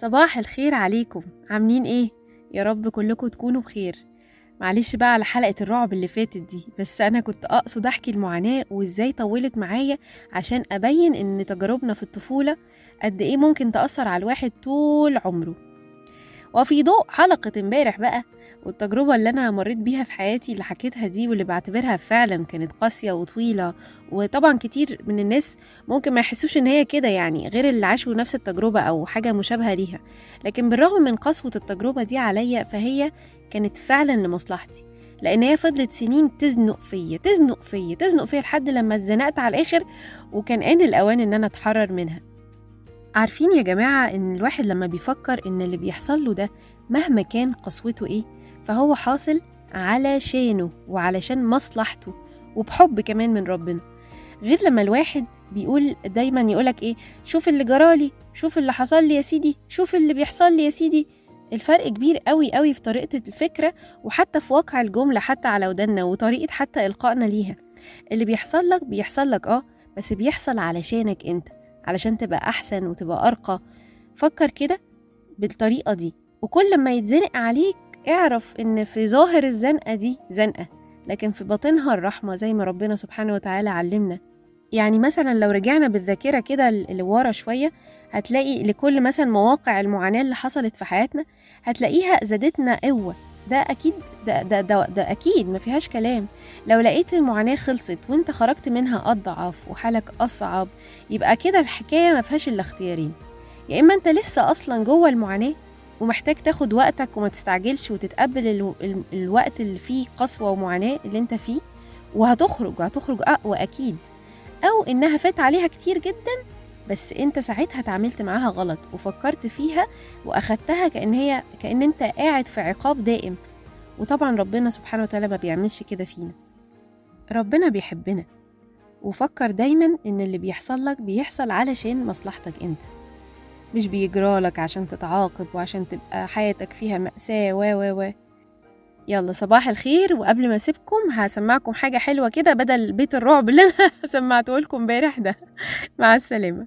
صباح الخير عليكم. عاملين إيه؟ يا رب كلكم تكونوا بخير. معلش بقى على حلقة الرعب اللي فاتت دي بس أنا كنت أقصد أحكي المعاناة وإزاي طولت معايا عشان أبين إن تجاربنا في الطفولة قد إيه ممكن تأثر على الواحد طول عمره. وفي ضوء حلقة امبارح بقى والتجربة اللي أنا مريت بيها في حياتي اللي حكيتها دي واللي بعتبرها فعلا كانت قاسية وطويلة وطبعا كتير من الناس ممكن ما يحسوش إن هي كده يعني غير اللي عاشوا نفس التجربة أو حاجة مشابهة ليها. لكن بالرغم من قسوة التجربة دي عليا فهي كانت فعلا لمصلحتي لأن هي فضلت سنين تزنق فيا تزنق فيا تزنق فيا لحد لما اتزنقت على الآخر وكان آن الأوان إن أنا أتحرر منها. عارفين يا جماعة إن الواحد لما بيفكر إن اللي بيحصل له ده مهما كان قسوته إيه فهو حاصل علشانه وعلشان مصلحته وبحب كمان من ربنا. غير لما الواحد بيقول دايما يقولك إيه شوف اللي جرالي شوف اللي حصل لي يا سيدي شوف اللي بيحصل لي يا سيدي. الفرق كبير قوي قوي في طريقة الفكرة وحتى في واقع الجملة حتى على ودنا وطريقة حتى إلقائنا ليها. اللي بيحصل لك بيحصل لك آه بس بيحصل علشانك أنت. علشان تبقى أحسن وتبقى أرقى. فكر كده بالطريقة دي وكل ما يتزنق عليك اعرف إن في ظاهر الزنقة دي زنقة لكن في باطنها الرحمة زي ما ربنا سبحانه وتعالى علمنا. يعني مثلا لو رجعنا بالذاكرة كده اللي ورا شوية هتلاقي لكل مثلا مواقع المعاناة اللي حصلت في حياتنا هتلاقيها زادتنا قوة. ده أكيد ده, ده, ده, ده أكيد ما فيهاش كلام. لو لقيت المعاناة خلصت وانت خرجت منها أضعف وحالك أصعب يبقى كده الحكاية ما فيهاش إلا اختيارين. يا إما أنت لسه أصلا جوه المعاناة ومحتاج تاخد وقتك وما تستعجلش وتتقبل ال... ال... الوقت اللي فيه قسوة ومعاناة اللي انت فيه وهتخرج وهتخرج أقوى أكيد. أو إنها فات عليها كتير جدا بس انت ساعتها اتعاملت معاها غلط وفكرت فيها واخدتها كأن هي كأن انت قاعد في عقاب دائم. وطبعا ربنا سبحانه وتعالى ما بيعملش كده فينا. ربنا بيحبنا. وفكر دايما إن اللي بيحصل لك بيحصل علشان مصلحتك أنت. مش بيجرالك عشان تتعاقب وعشان تبقى حياتك فيها مأساة و و و. يلا صباح الخير وقبل ما أسيبكم هسمعكم حاجة حلوة كده بدل بيت الرعب اللي أنا سمعته لكم امبارح ده. مع السلامة.